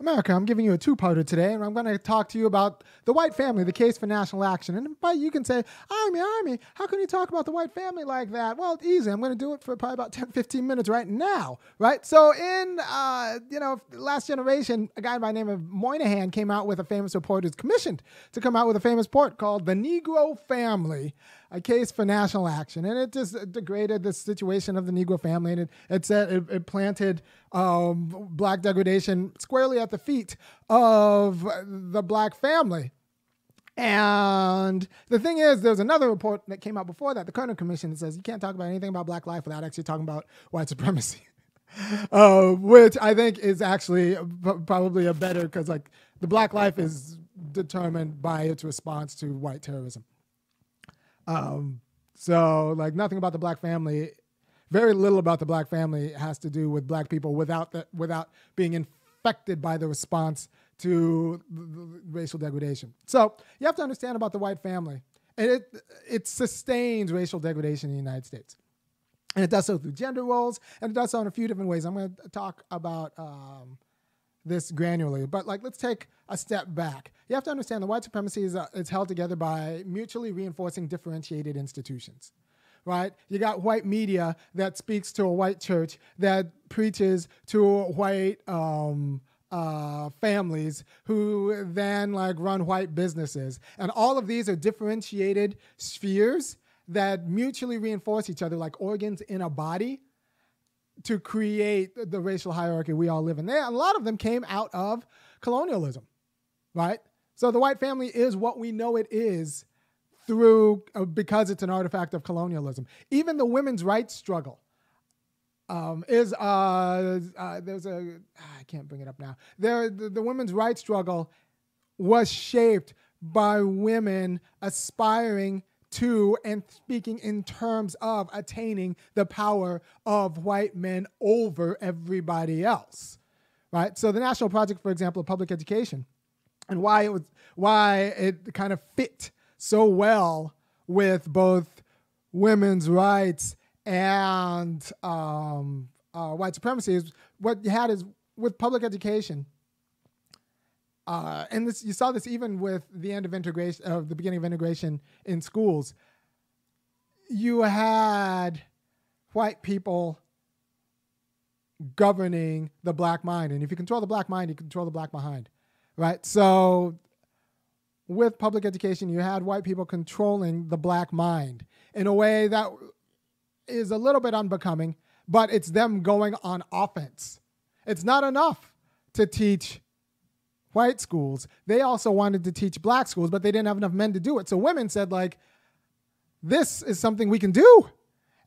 America, I'm giving you a two-parter today, and I'm going to talk to you about the white family, the case for national action. And by you can say, Army, Army, how can you talk about the white family like that? Well, it's easy. I'm going to do it for probably about 10, 15 minutes right now, right? So in, uh, you know, last generation, a guy by the name of Moynihan came out with a famous report, is commissioned to come out with a famous report called The Negro Family, a case for national action. And it just degraded the situation of the Negro family, and it, it said it, it planted um, black degradation squarely at the feet of the black family. And the thing is, there's another report that came out before that, the Kerner Commission, that says you can't talk about anything about black life without actually talking about white supremacy, uh, which I think is actually probably a better because like the black life is determined by its response to white terrorism. Um, so like nothing about the black family, very little about the black family has to do with black people without without being infected by the response to racial degradation. So you have to understand about the white family, and it it sustains racial degradation in the United States. And it does so through gender roles, and it does so in a few different ways. I'm going to talk about um, this granularly, but like let's take a step back. You have to understand that white supremacy is, uh, is held together by mutually reinforcing differentiated institutions. Right? You got white media that speaks to a white church that preaches to white um, uh, families who then like run white businesses, and all of these are differentiated spheres that mutually reinforce each other, like organs in a body to create the racial hierarchy we all live in. There, a lot of them came out of colonialism, right? So the white family is what we know it is through uh, because it's an artifact of colonialism. Even the women's rights struggle um, is uh, uh, there's a I can't bring it up now. There, the, the women's rights struggle was shaped by women aspiring to and speaking in terms of attaining the power of white men over everybody else right? So the national project for example of public education and why it was why it kind of fit so well with both women's rights and um, uh, white supremacy is what you had is with public education uh, and this you saw this even with the end of integration of uh, the beginning of integration in schools. You had white people governing the black mind. And if you control the black mind you control the black behind right? So with public education you had white people controlling the black mind in a way that is a little bit unbecoming but it's them going on offense. It's not enough to teach white schools. They also wanted to teach black schools, but they didn't have enough men to do it. So women said, like, this is something we can do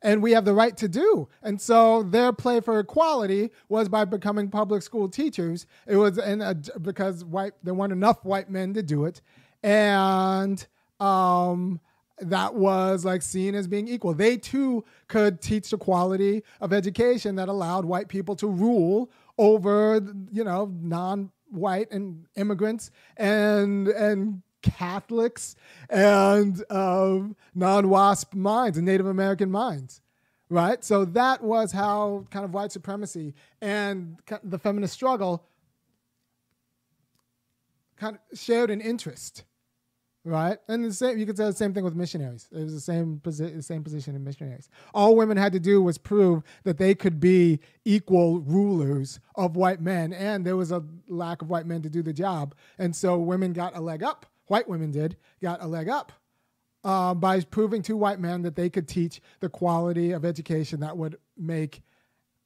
and we have the right to do. And so their play for equality was by becoming public school teachers. It was in a, because white there weren't enough white men to do it, and um, that was like seen as being equal. They too could teach the quality of education that allowed white people to rule over you know non white and immigrants and and Catholics and um, non-WASP minds and Native American minds, right? So that was how kind of white supremacy and the feminist struggle kind of shared an interest right? And the same, you could say the same thing with missionaries. It was the same posi- the same position in missionaries. All women had to do was prove that they could be equal rulers of white men, and there was a lack of white men to do the job, and so women got a leg up. White women did got a leg up. Uh, by proving to white men that they could teach the quality of education that would make,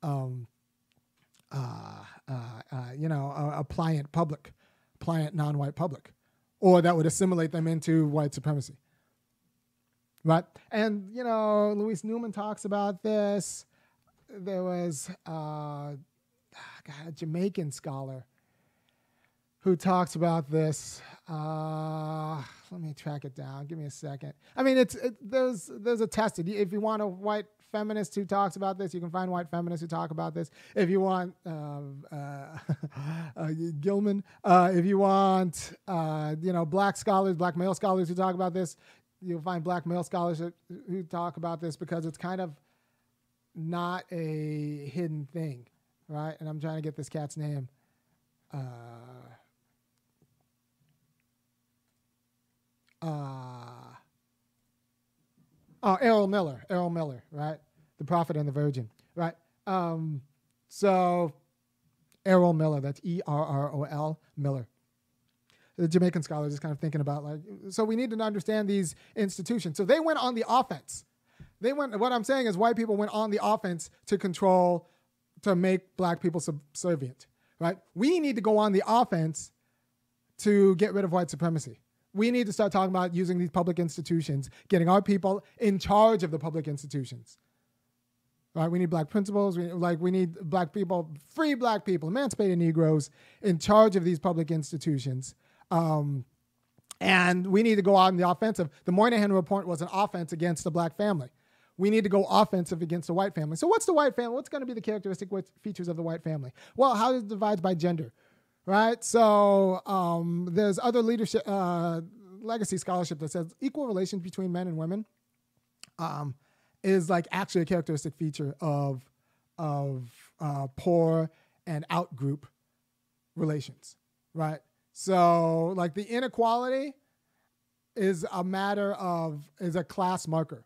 um, uh, uh, uh you know, a, a pliant public, pliant non-white public or that would assimilate them into white supremacy. Right? And, you know, Louise Newman talks about this. There was uh, God, a Jamaican scholar who talks about this. Uh, let me track it down. Give me a second. I mean, it's it, there's there's a test. If you want a white feminist who talks about this. You can find white feminists who talk about this. If you want uh, uh, uh, Gilman, uh, if you want uh, you know black scholars, black male scholars who talk about this, you'll find black male scholars who talk about this because it's kind of not a hidden thing, right? And I'm trying to get this cat's name uh, uh, oh, Errol Miller, Errol Miller, right? The Prophet and the Virgin, right? Um, so, Errol Miller, that's E R R O L Miller. The Jamaican scholar just kind of thinking about like, so we need to understand these institutions. So they went on the offense. They went. What I'm saying is, white people went on the offense to control, to make black people subservient. Right? We need to go on the offense to get rid of white supremacy we need to start talking about using these public institutions, getting our people in charge of the public institutions. Right? We need black principals. We, like we need black people, free black people, emancipated Negroes in charge of these public institutions. Um, and we need to go out in the offensive. The Moynihan report was an offense against the black family. We need to go offensive against the white family. So, what's the white family? What's going to be the characteristic features of the white family? Well, how it divides by gender right? So um, there's other leadership uh, legacy scholarship that says equal relations between men and women um, is like actually a characteristic feature of of uh, poor and out group relations, right? So like the inequality is a matter of is a class marker.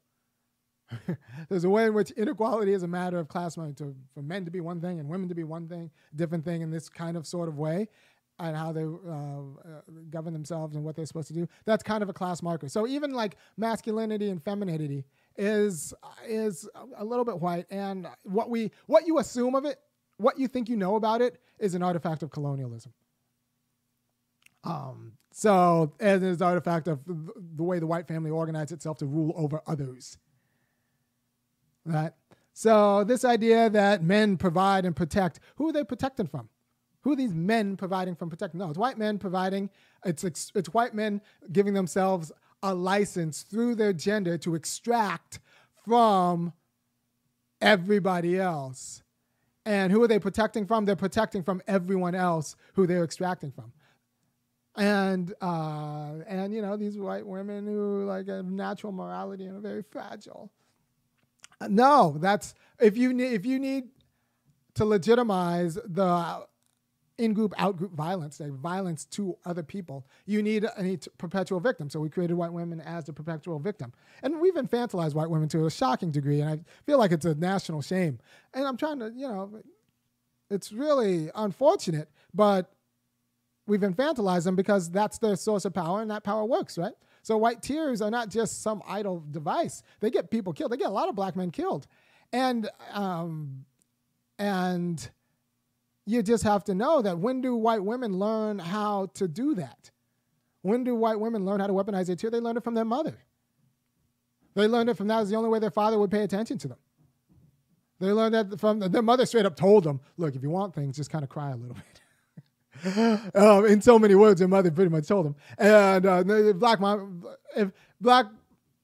There's a way in which inequality is a matter of class to, for men to be one thing and women to be one thing, different thing in this kind of sort of way, and how they uh, uh, govern themselves and what they're supposed to do. That's kind of a class marker. So even like masculinity and femininity is is a little bit white, and what we what you assume of it, what you think you know about it, is an artifact of colonialism. Um, so it is an artifact of the way the white family organized itself to rule over others. Right? So, this idea that men provide and protect, who are they protecting from? Who are these men providing from protecting? No, it's white men providing, it's, it's white men giving themselves a license through their gender to extract from everybody else. And who are they protecting from? They're protecting from everyone else who they're extracting from. And uh, and you know these white women who like have natural morality and are very fragile no, that's if you need if you need to legitimize the in-group, out-group violence, like violence to other people, you need a, perpetual victim. So we created white women as the perpetual victim, and we've infantilized white women to a shocking degree, and I feel like it's a national shame. And I'm trying to, you know, it's really unfortunate, but we've infantilized them because that's their source of power, and that power works, right? So white tears are not just some idle device. They get people killed. They get a lot of black men killed, and um, and you just have to know that when do white women learn how to do that? When do white women learn how to weaponize their tear? They learned it from their mother. They learned it from that was the only way their father would pay attention to them. They learned that from their mother straight up told them, look, if you want things, just kind of cry a little bit. um, in so many words, their mother pretty much told them. And uh, black mom, if black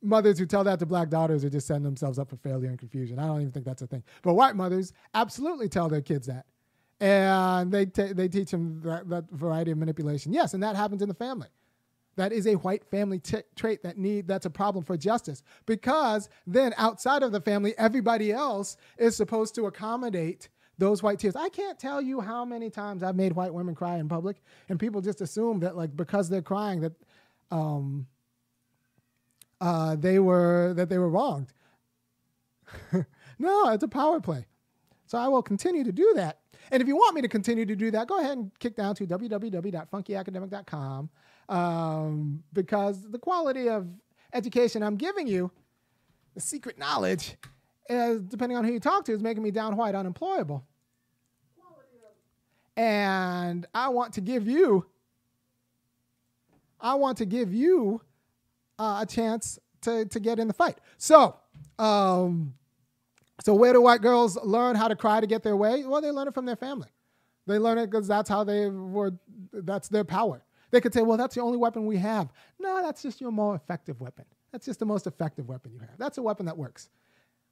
mothers who tell that to black daughters are just setting themselves up for failure and confusion. I don't even think that's a thing. But white mothers absolutely tell their kids that, and they t- they teach them that, that, variety of manipulation. Yes, and that happens in the family. That is a white family t- trait that need that's a problem for justice because then outside of the family, everybody else is supposed to accommodate those white tears. I can't tell you how many times I've made white women cry in public, and people just assume that like because they're crying that um, uh, they were that they were wronged. no, it's a power play. So I will continue to do that. And if you want me to continue to do that, go ahead and kick down to www.funkyacademic.com um, because the quality of education I'm giving you, the secret knowledge, is, depending on who you talk to, is making me down white unemployable. And I want to give you, I want to give you uh, a chance to, to get in the fight. So, um, so where do white girls learn how to cry to get their way? Well, they learn it from their family. They learn it because that's how they were, that's their power. They could say, well, that's the only weapon we have. No, that's just your more effective weapon. That's just the most effective weapon you have. That's a weapon that works.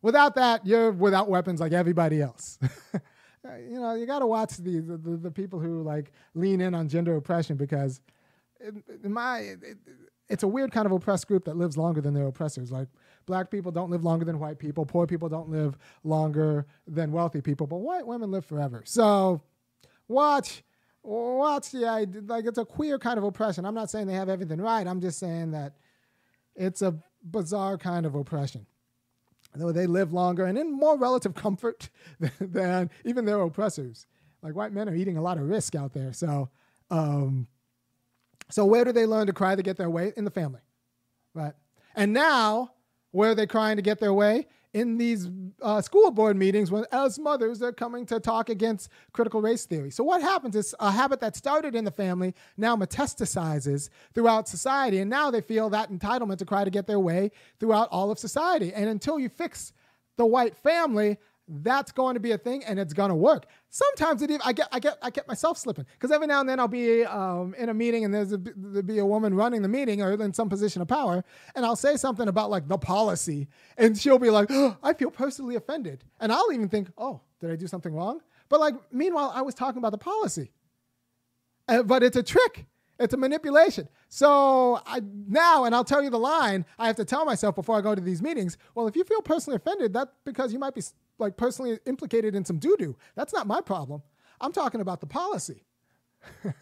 Without that, you're without weapons like everybody else. Uh, you know, you got to watch the, the, the people who like lean in on gender oppression because in, in my it, it's a weird kind of oppressed group that lives longer than their oppressors. Like black people don't live longer than white people, poor people don't live longer than wealthy people, but white women live forever. So watch what's the idea? Like it's a queer kind of oppression. I'm not saying they have everything right. I'm just saying that it's a bizarre kind of oppression. Though they live longer and in more relative comfort than even their oppressors. Like white men are eating a lot of risk out there. So, um, so where do they learn to cry to get their way? In the family, right? And now, where are they crying to get their way? in these uh, school board meetings when, as mothers, they're coming to talk against critical race theory. So, what happens is a habit that started in the family now metastasizes throughout society. And now they feel that entitlement to cry to get their way throughout all of society. And until you fix the white family, that's going to be a thing and it's going to work. Sometimes it even, I get I get I get myself slipping because every now and then I'll be um, in a meeting and there's a, there'll be a woman running the meeting or in some position of power and I'll say something about like the policy and she'll be like, oh, I feel personally offended and I'll even think, oh, did I do something wrong? But like meanwhile, I was talking about the policy, uh, but it's a trick. It's a manipulation. So I, now, and I'll tell you the line I have to tell myself before I go to these meetings. Well, if you feel personally offended, that's because you might be like personally implicated in some doo doo. That's not my problem. I'm talking about the policy.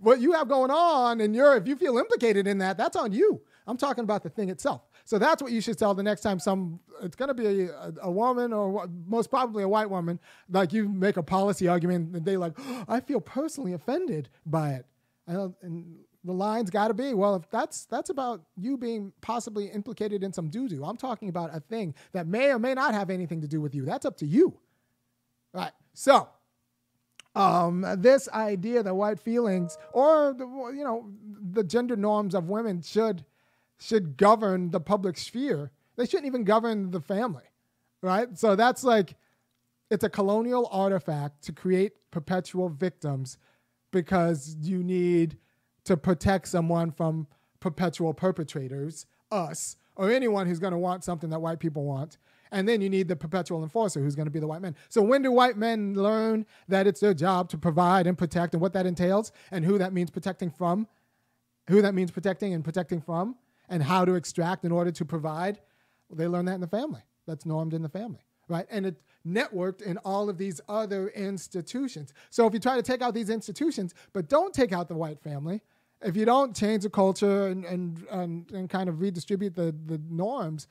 what you have going on, and you're if you feel implicated in that, that's on you. I'm talking about the thing itself. So that's what you should tell the next time some. It's going to be a, a, woman or most probably a white woman. Like you make a policy argument, and they like, oh, I feel personally offended by it. And the line's got to be. Well if that's that's about you being possibly implicated in some doo-doo i'm talking about a thing that may or may not have anything to do with you. That's up to you. Right. So um, this idea that white feelings or the, you know the gender norms of women should should govern the public sphere they shouldn't even govern the family. Right? So that's like it's a colonial artifact to create perpetual victims because you need to protect someone from perpetual perpetrators, us, or anyone who's going to want something that white people want. And then you need the perpetual enforcer who's going to be the white man. So when do white men learn that it's their job to provide and protect and what that entails and who that means protecting from? Who that means protecting and protecting from and how to extract in order to provide? Well, they learn that in the family. That's normed in the family, right? And it networked in all of these other institutions. So if you try to take out these institutions, but don't take out the white family, if you don't change the culture and, and, and, and kind of redistribute the, the norms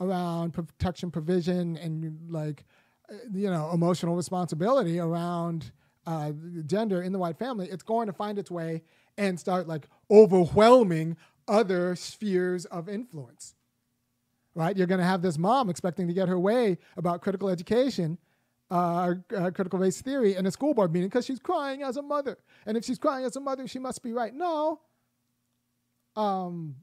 around protection provision and like, uh, you know, emotional responsibility around uh, gender in the white family, it's going to find its way and start like overwhelming other spheres of influence. Right? You're going to have this mom expecting to get her way about critical education uh, uh, critical race theory in a school board meeting because she's crying as a mother. And if she's crying as a mother, she must be right. No. Um,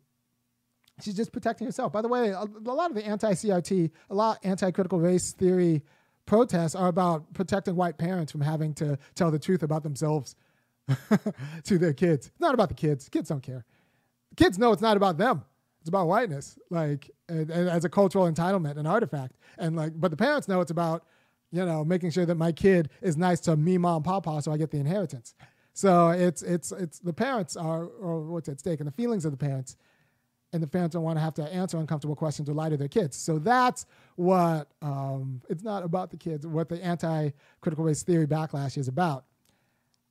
she's just protecting herself. By the way, a, a lot of the anti-CRT, a lot anti-critical race theory protests are about protecting white parents from having to tell the truth about themselves to their kids. It's not about the kids. Kids don't care. Kids know it's not about them. It's about whiteness, like as a cultural entitlement, an artifact. And like, but the parents know it's about you know, making sure that my kid is nice to me, mom, papa, so I get the inheritance. So it's it's it's the parents are or what's at stake and the feelings of the parents, and the parents don't want to have to answer uncomfortable questions or lie to their kids. So that's what um, it's not about the kids. What the anti-critical race theory backlash is about.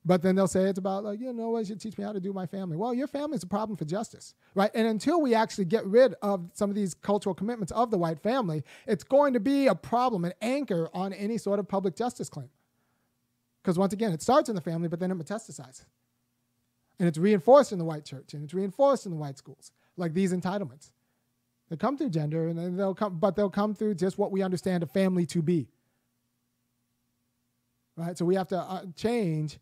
But then they'll say it's about like, you know what, you teach me how to do my family. Well, your family is a problem for justice, right? And until we actually get rid of some of these cultural commitments of the white family, it's going to be a problem, an anchor on any sort of public justice claim. Because once again, it starts in the family, but then it metastasizes. And it's reinforced in the white church and it's reinforced in the white schools, like these entitlements. They come through gender and then they'll come, but they'll come through just what we understand a family to be. Right? So we have to uh, change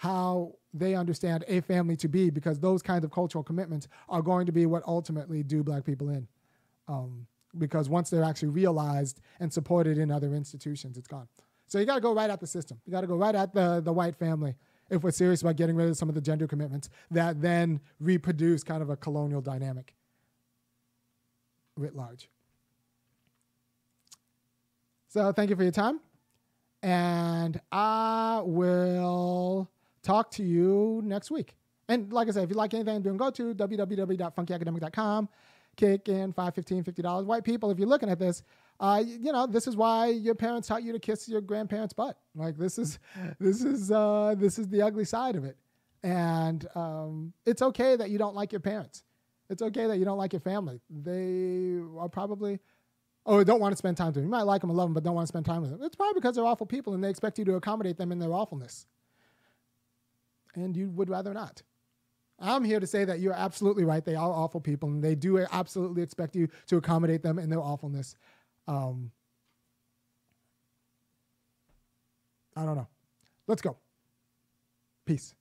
how they understand a family to be because those kinds of cultural commitments are going to be what ultimately do black people in. Um, because once they're actually realized and supported in other institutions, it's gone. So you got to go right at the system. You got to go right at the, the white family if we're serious about getting rid of some of the gender commitments that then reproduce kind of a colonial dynamic writ large. So thank you for your time. And I will talk to you next week. And like I said, if you like anything I'm doing, go to www.funkyacademic.com. Kick in $5, $15, $50. White people, if you're looking at this, uh, you know, this is why your parents taught you to kiss your grandparents' butt. Like this is, this is, uh, this is the ugly side of it. And um, it's okay that you don't like your parents. It's okay that you don't like your family. They are probably, oh, don't want to spend time with them. You might like them and love them, but don't want to spend time with them. It's probably because they're awful people and they expect you to accommodate them in their awfulness. And you would rather not. I'm here to say that you're absolutely right. They are awful people and they do absolutely expect you to accommodate them in their awfulness. Um, I don't know. Let's go. Peace.